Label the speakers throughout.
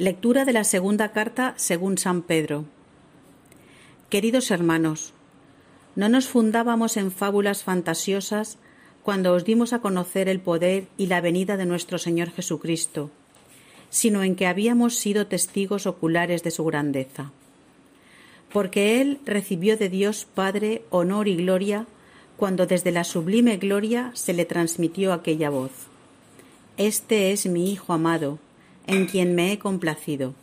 Speaker 1: Lectura de la segunda carta según San Pedro. Queridos hermanos, no nos fundábamos en fábulas fantasiosas cuando os dimos a conocer el poder y la venida de nuestro Señor Jesucristo, sino en que habíamos sido testigos oculares de su grandeza. Porque Él recibió de Dios Padre honor y gloria cuando desde la sublime gloria se le transmitió aquella voz. Este es mi Hijo amado, en quien me he complacido.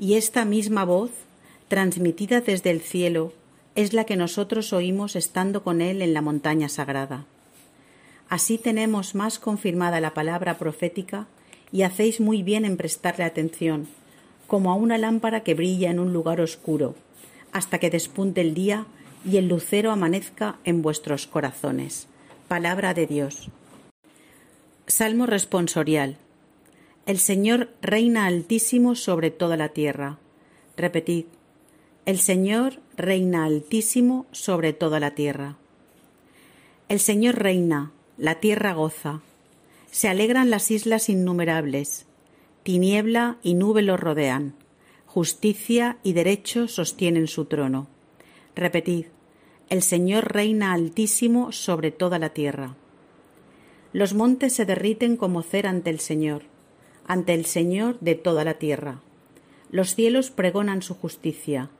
Speaker 1: Y esta misma voz, transmitida desde el cielo, es la que nosotros oímos estando con Él en la montaña sagrada. Así tenemos más confirmada la palabra profética y hacéis muy bien en prestarle atención, como a una lámpara que brilla en un lugar oscuro, hasta que despunte el día y el lucero amanezca en vuestros corazones. Palabra de Dios. Salmo responsorial. El Señor reina altísimo sobre toda la tierra. Repetid. El Señor reina altísimo sobre toda la tierra. El Señor reina, la tierra goza. Se alegran las islas innumerables. Tiniebla y nube lo rodean. Justicia y derecho sostienen su trono. Repetid. El Señor reina altísimo sobre toda la tierra. Los montes se derriten como cera ante el Señor ante el Señor de toda la tierra. Los cielos pregonan su justicia,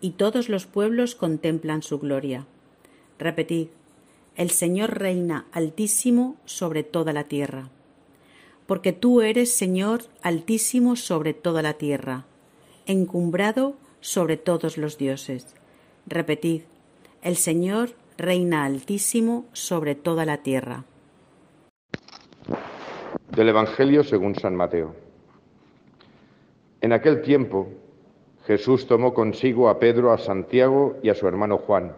Speaker 1: y todos los pueblos contemplan su gloria. Repetid, el Señor reina altísimo sobre toda la tierra. Porque tú eres Señor altísimo sobre toda la tierra, encumbrado sobre todos los dioses. Repetid, el Señor reina altísimo sobre toda la tierra.
Speaker 2: Del Evangelio según San Mateo. En aquel tiempo Jesús tomó consigo a Pedro, a Santiago y a su hermano Juan,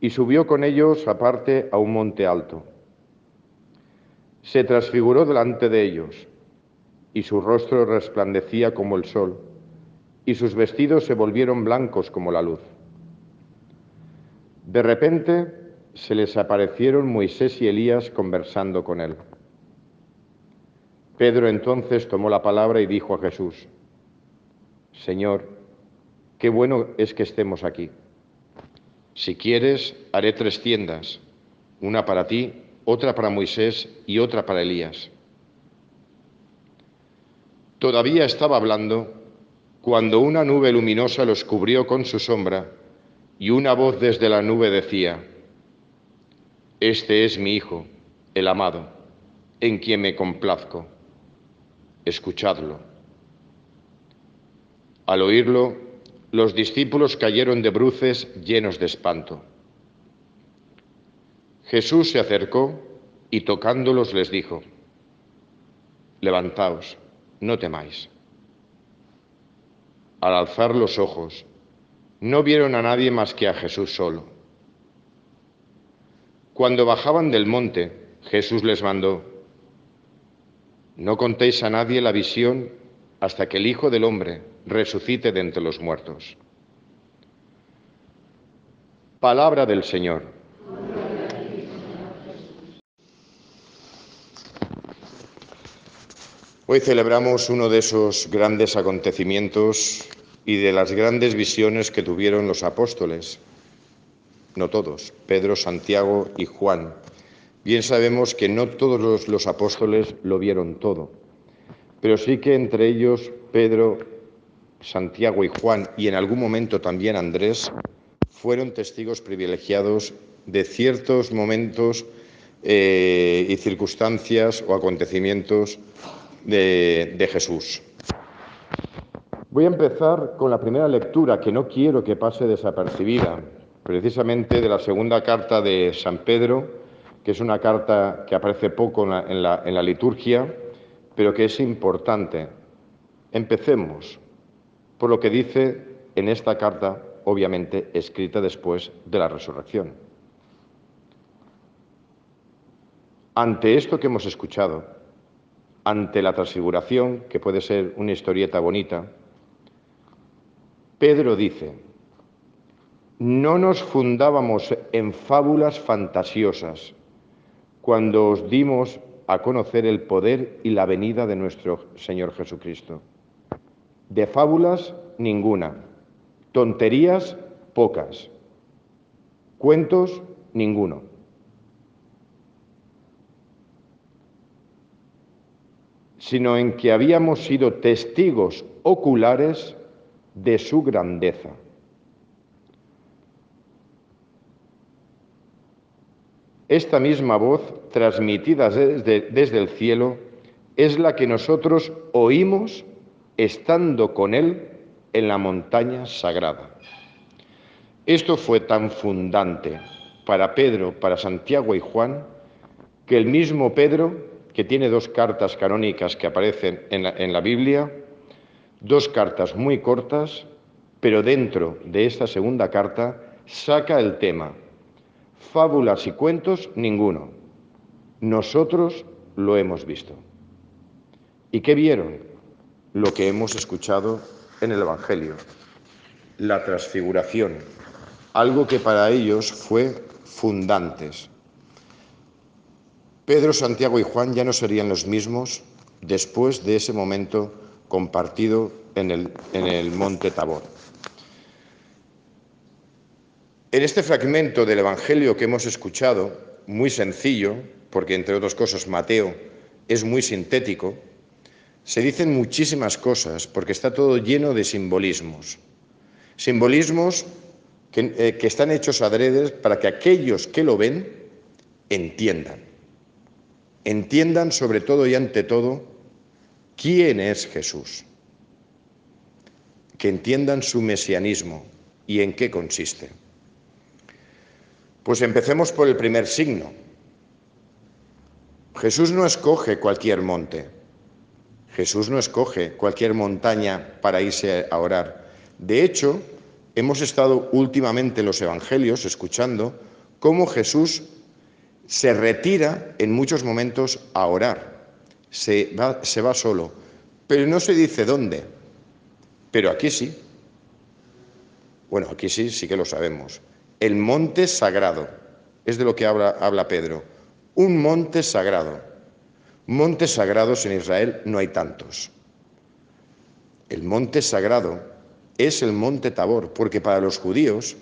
Speaker 2: y subió con ellos aparte a un monte alto. Se transfiguró delante de ellos, y su rostro resplandecía como el sol, y sus vestidos se volvieron blancos como la luz. De repente se les aparecieron Moisés y Elías conversando con él. Pedro entonces tomó la palabra y dijo a Jesús, Señor, qué bueno es que estemos aquí. Si quieres, haré tres tiendas, una para ti, otra para Moisés y otra para Elías. Todavía estaba hablando cuando una nube luminosa los cubrió con su sombra y una voz desde la nube decía, Este es mi Hijo, el amado, en quien me complazco escuchadlo. Al oírlo, los discípulos cayeron de bruces llenos de espanto. Jesús se acercó y tocándolos les dijo, Levantaos, no temáis. Al alzar los ojos, no vieron a nadie más que a Jesús solo. Cuando bajaban del monte, Jesús les mandó, no contéis a nadie la visión hasta que el Hijo del Hombre resucite de entre los muertos. Palabra del Señor. Hoy celebramos uno de esos grandes acontecimientos y de las grandes visiones que tuvieron los apóstoles, no todos, Pedro, Santiago y Juan, Bien sabemos que no todos los, apóstoles lo vieron todo, pero sí que entre ellos Pedro, Santiago y Juan, y en algún momento también Andrés, fueron testigos privilegiados de ciertos momentos eh, y circunstancias o acontecimientos de, de Jesús. Voy a empezar con la primera lectura, que no quiero que pase desapercibida, precisamente de la segunda carta de San Pedro, que es una carta que aparece poco en la, liturgia, pero que es importante. Empecemos por lo que dice en esta carta, obviamente escrita después de la resurrección. Ante esto que hemos escuchado, ante la transfiguración, que puede ser una historieta bonita, Pedro dice, no nos fundábamos en fábulas fantasiosas, cuando os dimos a conocer el poder y la venida de nuestro Señor Jesucristo. De fábulas, ninguna. Tonterías, pocas. Cuentos, ninguno. Sino en que habíamos sido testigos oculares de su grandeza. Esta misma voz, transmitida desde, desde, el cielo, es la que nosotros oímos estando con Él en la montaña sagrada. Esto fue tan fundante para Pedro, para Santiago y Juan, que el mismo Pedro, que tiene dos cartas canónicas que aparecen en la, en la Biblia, dos cartas muy cortas, pero dentro de esta segunda carta saca el tema. Fábulas y cuentos, ninguno. Nosotros lo hemos visto. ¿Y qué vieron? lo que hemos escuchado en el Evangelio, la transfiguración, algo que para ellos fue fundantes. Pedro, Santiago y Juan ya no serían los mismos después de ese momento compartido en el, en el monte Tabor. En este fragmento del Evangelio que hemos escuchado, muy sencillo, porque entre otras cosas Mateo es muy sintético, se dicen muchísimas cosas porque está todo lleno de simbolismos. Simbolismos que, eh, están hechos adredes para que aquellos que lo ven entiendan. Entiendan sobre todo y ante todo quién es Jesús. Que entiendan su mesianismo y en qué consiste. Pues empecemos por el primer signo. Jesús no escoge cualquier monte. Jesús no escoge cualquier montaña para irse a orar. De hecho, hemos estado últimamente en los Evangelios escuchando cómo Jesús se retira en muchos momentos a orar. Se va, se va solo, pero no se dice dónde. Pero aquí sí. Bueno, aquí sí, sí que lo sabemos. El monte sagrado, es de lo que habla, Pedro. Un monte sagrado. Montes sagrados en Israel no hay tantos. El monte sagrado es el monte Tabor, porque para los judíos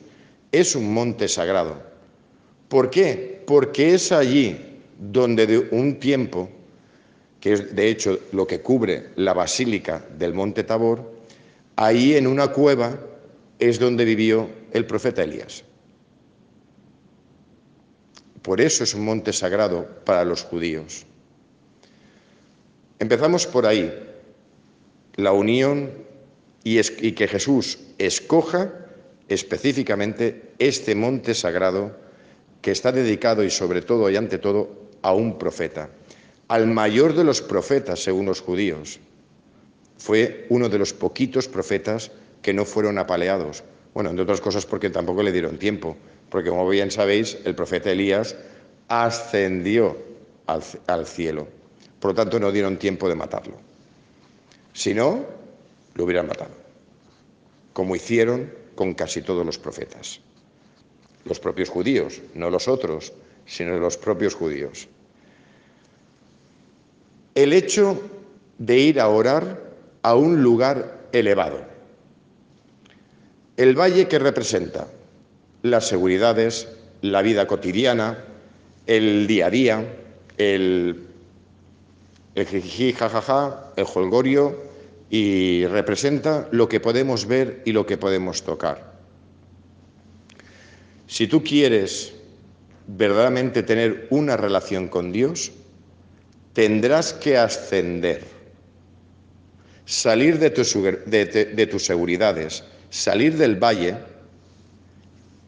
Speaker 2: es un monte sagrado. ¿Por qué? Porque es allí donde de un tiempo, que es de hecho lo que cubre la basílica del monte Tabor, ahí en una cueva es donde vivió el profeta Elías. Por eso es un monte sagrado para los judíos. Empezamos por ahí, la unión y, que Jesús escoja específicamente este monte sagrado que está dedicado y sobre todo y ante todo a un profeta, al mayor de los profetas según los judíos. Fue uno de los poquitos profetas que no fueron apaleados. Bueno, entre otras cosas porque tampoco le dieron tiempo, porque como bien sabéis, el profeta Elías ascendió al, al cielo. Por lo tanto, no dieron tiempo de matarlo. Si no, lo hubieran matado, como hicieron con casi todos los profetas. Los propios judíos, no los otros, sino los propios judíos. El hecho de ir a orar a un lugar elevado. El valle que representa las seguridades, la vida cotidiana, el día a día, el el jiji, jajaja, el holgorio y representa lo que podemos ver y lo que podemos tocar. Si tú quieres verdaderamente tener una relación con Dios, tendrás que ascender, salir de de tus seguridades, salir del valle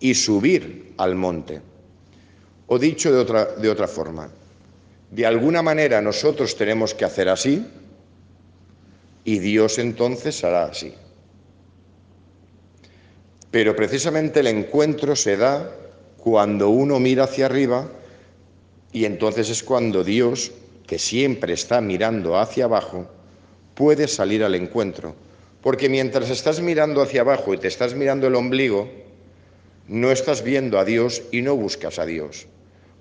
Speaker 2: y subir al monte. O dicho de otra, de otra forma, de alguna manera nosotros tenemos que hacer así y Dios entonces hará así. Pero precisamente el encuentro se da cuando uno mira hacia arriba y entonces es cuando Dios, que siempre está mirando hacia abajo, puede salir al encuentro. Porque mientras estás mirando hacia abajo y te estás mirando el ombligo, no estás viendo a Dios y no buscas a Dios,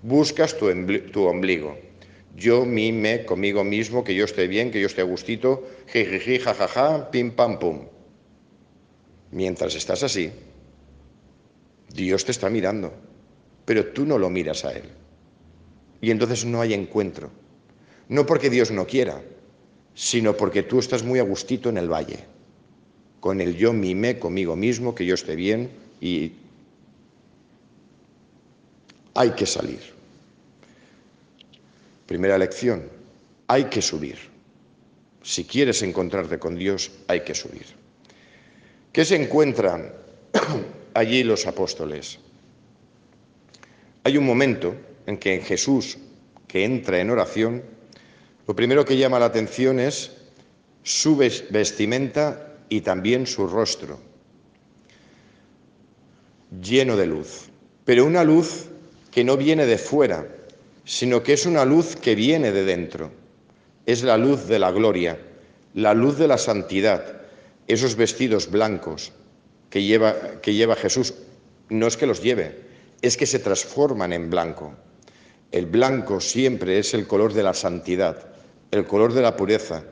Speaker 2: buscas tu, tu ombligo. Yo, mi, me, conmigo mismo, que yo esté bien, que yo esté a gustito, jijiji, jajaja, pim, pam, pum. Mientras estás así, Dios te está mirando, pero tú no lo miras a Él. Y entonces no hay encuentro. No porque Dios no quiera, sino porque tú estás muy a gustito en el valle, con el yo mime conmigo mismo, que yo esté bien y hay que salir. Primera lección, hay que subir. Si quieres encontrarte con Dios, hay que subir. ¿Qué se encuentran allí los apóstoles? Hay un momento en que Jesús, que entra en oración, lo primero que llama la atención es su vestimenta y también su rostro, lleno de luz, pero una luz que no viene de fuera, sino que es una luz que viene de dentro. Es la luz de la gloria, la luz de la santidad, esos vestidos blancos que lleva, que lleva Jesús. No es que los lleve, es que se transforman en blanco. El blanco siempre es el color de la santidad, el color de la pureza,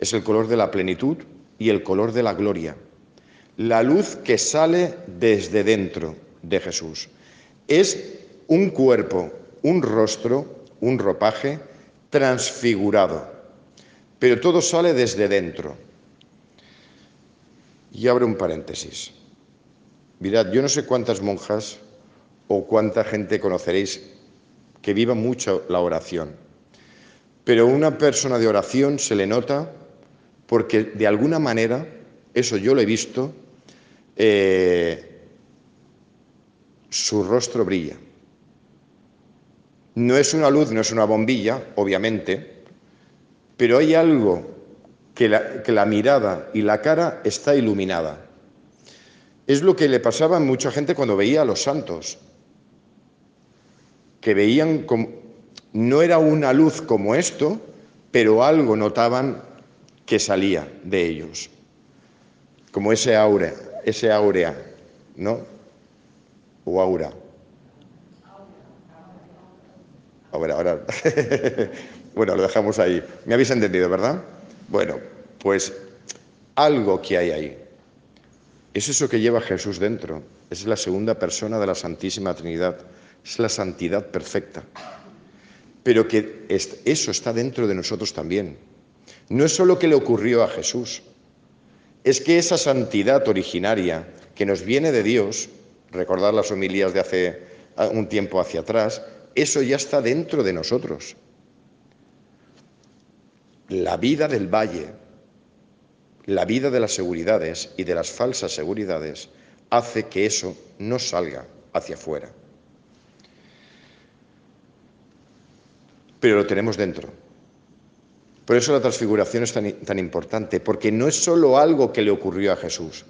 Speaker 2: es el color de la plenitud y el color de la gloria. La luz que sale desde dentro de Jesús. Es un cuerpo, un rostro, un ropaje transfigurado, pero todo sale desde dentro. Y abro un paréntesis. Mirad, yo no sé cuántas monjas o cuánta gente conoceréis que viva mucho la oración pero una persona de oración se le nota porque de alguna manera, eso yo lo he visto, eh, su rostro brilla. No es una luz, no es una bombilla, obviamente, pero hay algo que la, mirada y la cara está iluminada. Es lo que le pasaba a mucha gente cuando veía a los santos, que veían como, no era una luz como esto, pero algo notaban que salía de ellos, como ese aura, ese aurea, ¿no? O aura. Ahora, ahora. bueno, lo dejamos ahí. ¿Me habéis entendido, verdad? Bueno, pues algo que hay ahí. Es eso que lleva Jesús dentro. Es la segunda persona de la Santísima Trinidad. Es la santidad perfecta pero que eso está dentro de nosotros también. No es solo que le ocurrió a Jesús, es que esa santidad originaria que nos viene de Dios, recordar las homilías de hace un tiempo hacia atrás, eso ya está dentro de nosotros. La vida del valle, la vida de las seguridades y de las falsas seguridades hace que eso no salga hacia afuera. pero lo tenemos dentro. Por eso la transfiguración es tan, importante, porque no es solo algo que le ocurrió a Jesús.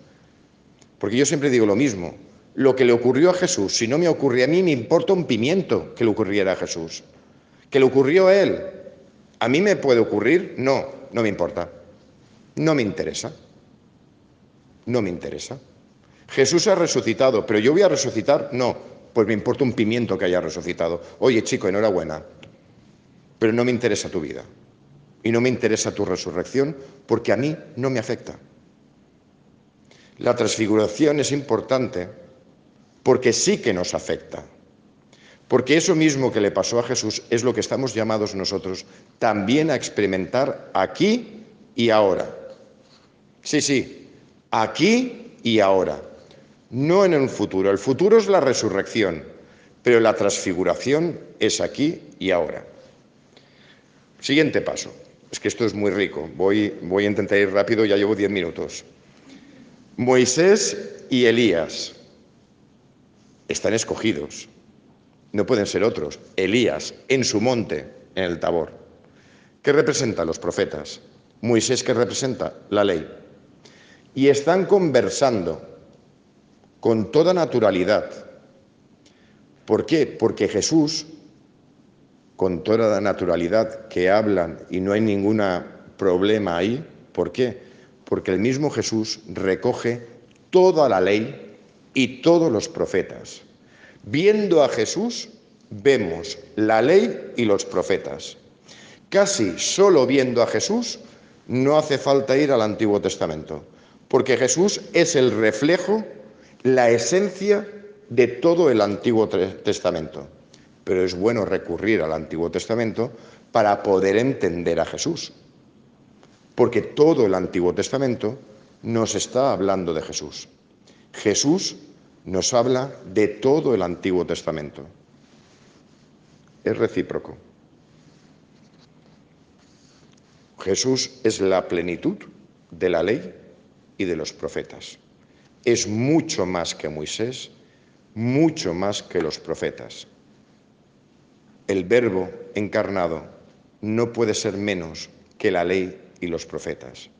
Speaker 2: Porque yo siempre digo lo mismo, lo que le ocurrió a Jesús, si no me ocurre a mí, me importa un pimiento que le ocurriera a Jesús. Que le ocurrió a él, ¿a mí me puede ocurrir? No, no me importa. No me interesa. No me interesa. Jesús ha resucitado, pero yo voy a resucitar, no, pues me importa un pimiento que haya resucitado. Oye, chico, enhorabuena, pero no me interesa tu vida y no me interesa tu resurrección porque a mí no me afecta. La transfiguración es importante porque sí que nos afecta, porque eso mismo que le pasó a Jesús es lo que estamos llamados nosotros también a experimentar aquí y ahora. Sí, sí, aquí y ahora, no en el futuro. El futuro es la resurrección, pero la transfiguración es aquí y ahora. Siguiente paso. Es que esto es muy rico. Voy, voy a intentar ir rápido, ya llevo diez minutos. Moisés y Elías están escogidos. No pueden ser otros. Elías en su monte, en el Tabor. ¿Qué representa los profetas? Moisés que representa la ley. Y están conversando con toda naturalidad. ¿Por qué? Porque Jesús con toda la naturalidad que hablan y no hay ningún problema ahí. ¿Por qué? Porque el mismo Jesús recoge toda la ley y todos los profetas. Viendo a Jesús, vemos la ley y los profetas. Casi solo viendo a Jesús no hace falta ir al Antiguo Testamento, porque Jesús es el reflejo, la esencia de todo el Antiguo Testamento. Pero es bueno recurrir al Antiguo Testamento para poder entender a Jesús, porque todo el Antiguo Testamento nos está hablando de Jesús. Jesús nos habla de todo el Antiguo Testamento. Es recíproco. Jesús es la plenitud de la ley y de los profetas. Es mucho más que Moisés, mucho más que los profetas. El verbo encarnado no puede ser menos que la ley y los profetas.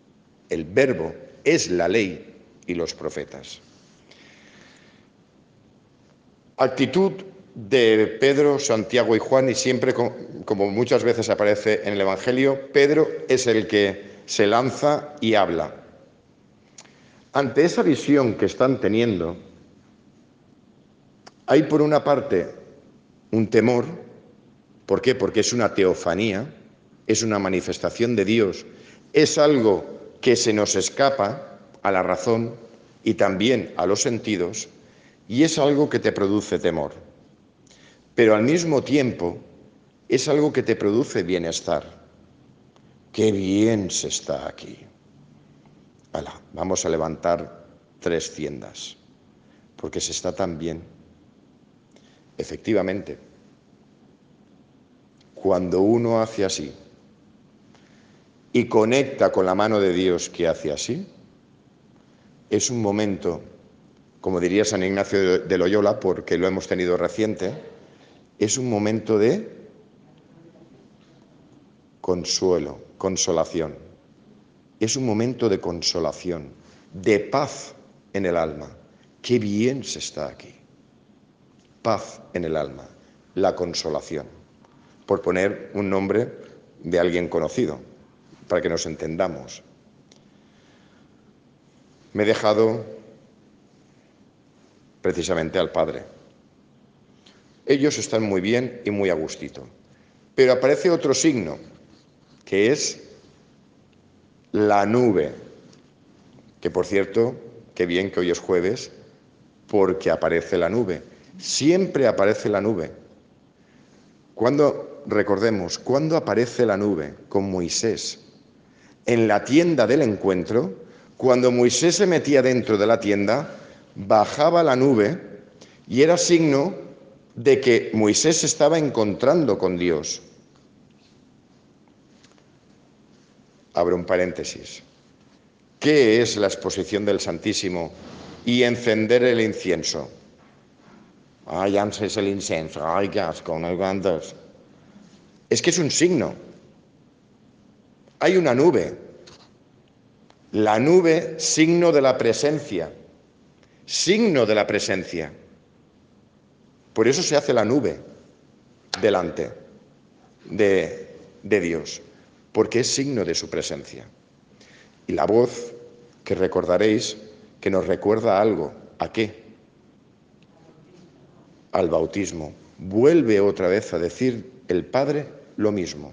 Speaker 2: El verbo es la ley y los profetas. Actitud de Pedro, Santiago y Juan, y siempre, como muchas veces aparece en el Evangelio, Pedro es el que se lanza y habla. Ante esa visión que están teniendo, hay por una parte un temor, ¿por qué? Porque es una teofanía, es una manifestación de Dios, es algo que se nos escapa a la razón y también a los sentidos, y es algo que te produce temor. Pero al mismo tiempo es algo que te produce bienestar. Qué bien se está aquí. vamos a levantar tres tiendas, porque se está tan bien. Efectivamente, cuando uno hace así y conecta con la mano de Dios que hace así, es un momento como diría San Ignacio de Loyola, porque lo hemos tenido reciente, es un momento de consuelo, consolación. Es un momento de consolación, de paz en el alma. Qué bien se está aquí. Paz en el alma, la consolación. Por poner un nombre de alguien conocido, para que nos entendamos. Me he dejado precisamente al Padre. Ellos están muy bien y muy a gustito. Pero aparece otro signo, que es la nube, que por cierto, qué bien que hoy es jueves, porque aparece la nube. Siempre aparece la nube. Cuando, recordemos, cuando aparece la nube con Moisés en la tienda del encuentro, cuando Moisés se metía dentro de la tienda, bajaba la nube y era signo de que Moisés estaba encontrando con Dios. Abro un paréntesis. ¿Qué es la exposición del Santísimo y encender el incienso? El incienso. Ay, qué asco, no Es que es un signo. Hay una nube. La nube, signo de la presencia signo de la presencia. Por eso se hace la nube delante de, Dios, porque es signo de su presencia. Y la voz que recordaréis que nos recuerda algo. ¿A qué? Al bautismo. Vuelve otra vez a decir el Padre lo mismo.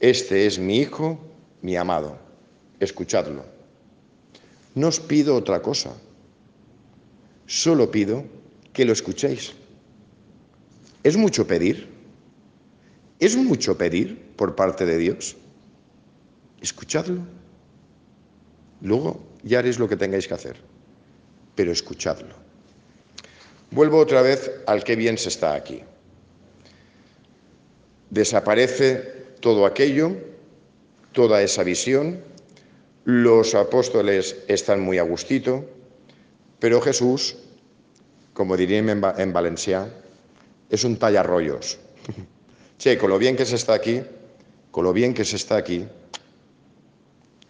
Speaker 2: Este es mi Hijo, mi amado. Escuchadlo. No os pido otra cosa Solo pido que lo escuchéis. ¿Es mucho pedir? ¿Es mucho pedir por parte de Dios? Escuchadlo. Luego ya haréis lo que tengáis que hacer, pero escuchadlo. Vuelvo otra vez al que bien se está aquí. Desaparece todo aquello, toda esa visión, los apóstoles están muy a gustito, pero Jesús, como dirían en, Valencia, es un tallarrollos. che, con lo bien que se está aquí, con lo bien que se está aquí,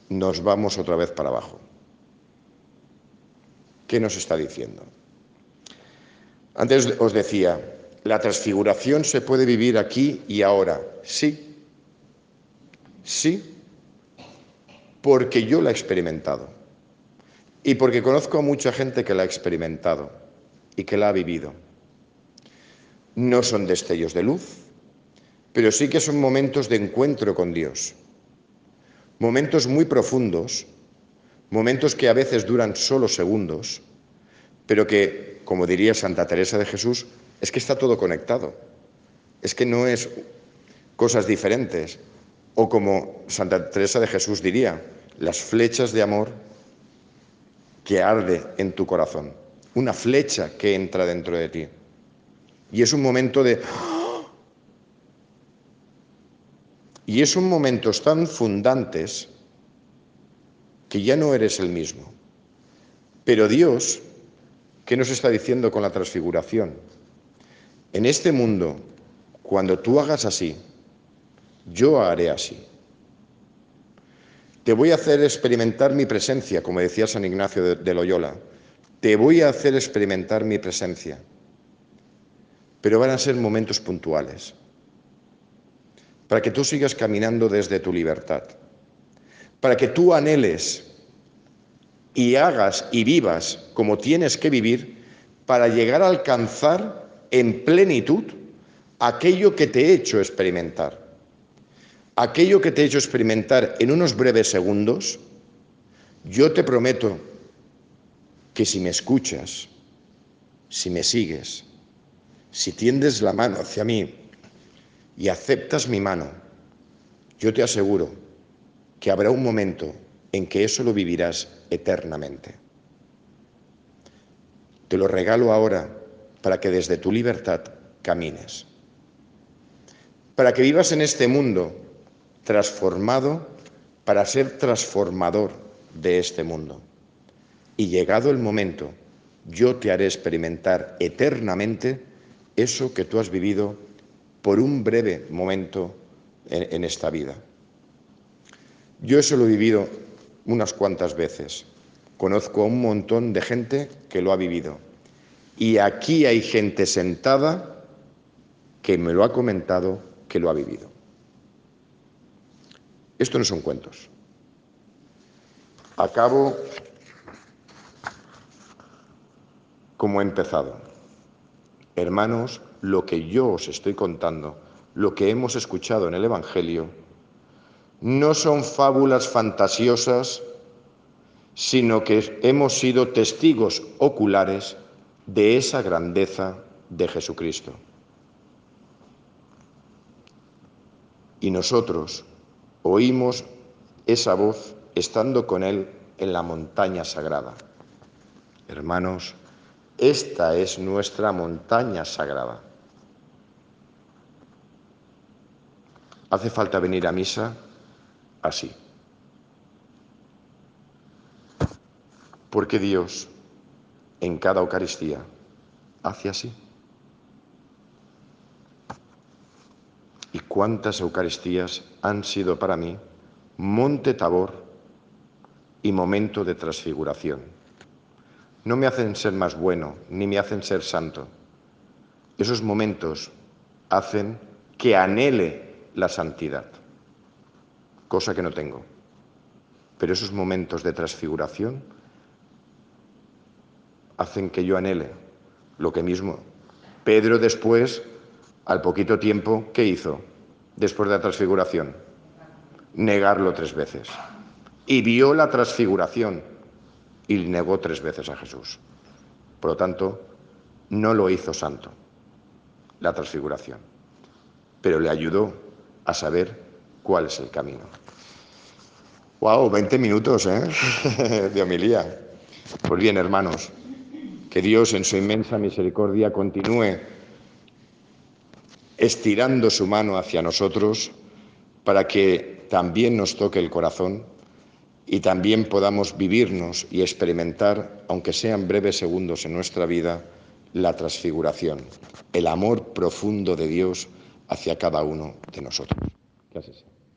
Speaker 2: nos vamos otra vez para abajo. ¿Qué nos está diciendo? Antes os decía, la transfiguración se puede vivir aquí y ahora. Sí, sí, porque yo la he experimentado. Y porque conozco a mucha gente que la ha experimentado y que la ha vivido. No son destellos de luz, pero sí que son momentos de encuentro con Dios. Momentos muy profundos, momentos que a veces duran solo segundos, pero que, como diría Santa Teresa de Jesús, es que está todo conectado. Es que no es cosas diferentes. O como Santa Teresa de Jesús diría, las flechas de amor que arde en tu corazón. Una flecha que entra dentro de ti. Y es un momento de... Y es un momentos tan fundantes que ya no eres el mismo. Pero Dios, ¿qué nos está diciendo con la transfiguración? En este mundo, cuando tú hagas así, yo haré así. Te voy a hacer experimentar mi presencia, como decía San Ignacio de, Loyola. Te voy a hacer experimentar mi presencia. Pero van a ser momentos puntuales, para que tú sigas caminando desde tu libertad, para que tú anheles y hagas y vivas como tienes que vivir para llegar a alcanzar en plenitud aquello que te he hecho experimentar. Aquello que te he hecho experimentar en unos breves segundos, yo te prometo que si me escuchas, si me sigues, si tiendes la mano hacia mí y aceptas mi mano, yo te aseguro que habrá un momento en que eso lo vivirás eternamente. Te lo regalo ahora para que desde tu libertad camines, para que vivas en este mundo transformado para ser transformador de este mundo. Y llegado el momento, yo te haré experimentar eternamente eso que tú has vivido por un breve momento en, esta vida. Yo eso lo he vivido unas cuantas veces. Conozco a un montón de gente que lo ha vivido. Y aquí hay gente sentada que me lo ha comentado que lo ha vivido. Esto no son cuentos. Acabo como he empezado. Hermanos, lo que yo os estoy contando, lo que hemos escuchado en el Evangelio, no son fábulas fantasiosas, sino que hemos sido testigos oculares de esa grandeza de Jesucristo. Y nosotros oímos esa voz estando con Él en la montaña sagrada. Hermanos, esta es nuestra montaña sagrada. Hace falta venir a misa así. Porque Dios en cada Eucaristía hace así. Cuántas Eucaristías han sido para mí monte Tabor y momento de transfiguración? No me hacen ser más bueno, ni me hacen ser santo. Esos momentos hacen que anhele la santidad, cosa que no tengo. Pero esos momentos de transfiguración hacen que yo anhele lo que mismo Pedro después al poquito tiempo, ¿qué hizo después de la transfiguración? Negarlo tres veces. Y vio la transfiguración y negó tres veces a Jesús. Por lo tanto, no lo hizo santo, la transfiguración, pero le ayudó a saber cuál es el camino. ¡Wow! 20 minutos ¿eh? de homilía. Pues bien, hermanos, que Dios en su inmensa misericordia continúe estirando su mano hacia nosotros para que también nos toque el corazón y también podamos vivirnos y experimentar, aunque sean breves segundos en nuestra vida, la transfiguración, el amor profundo de Dios hacia cada uno de nosotros. Gracias.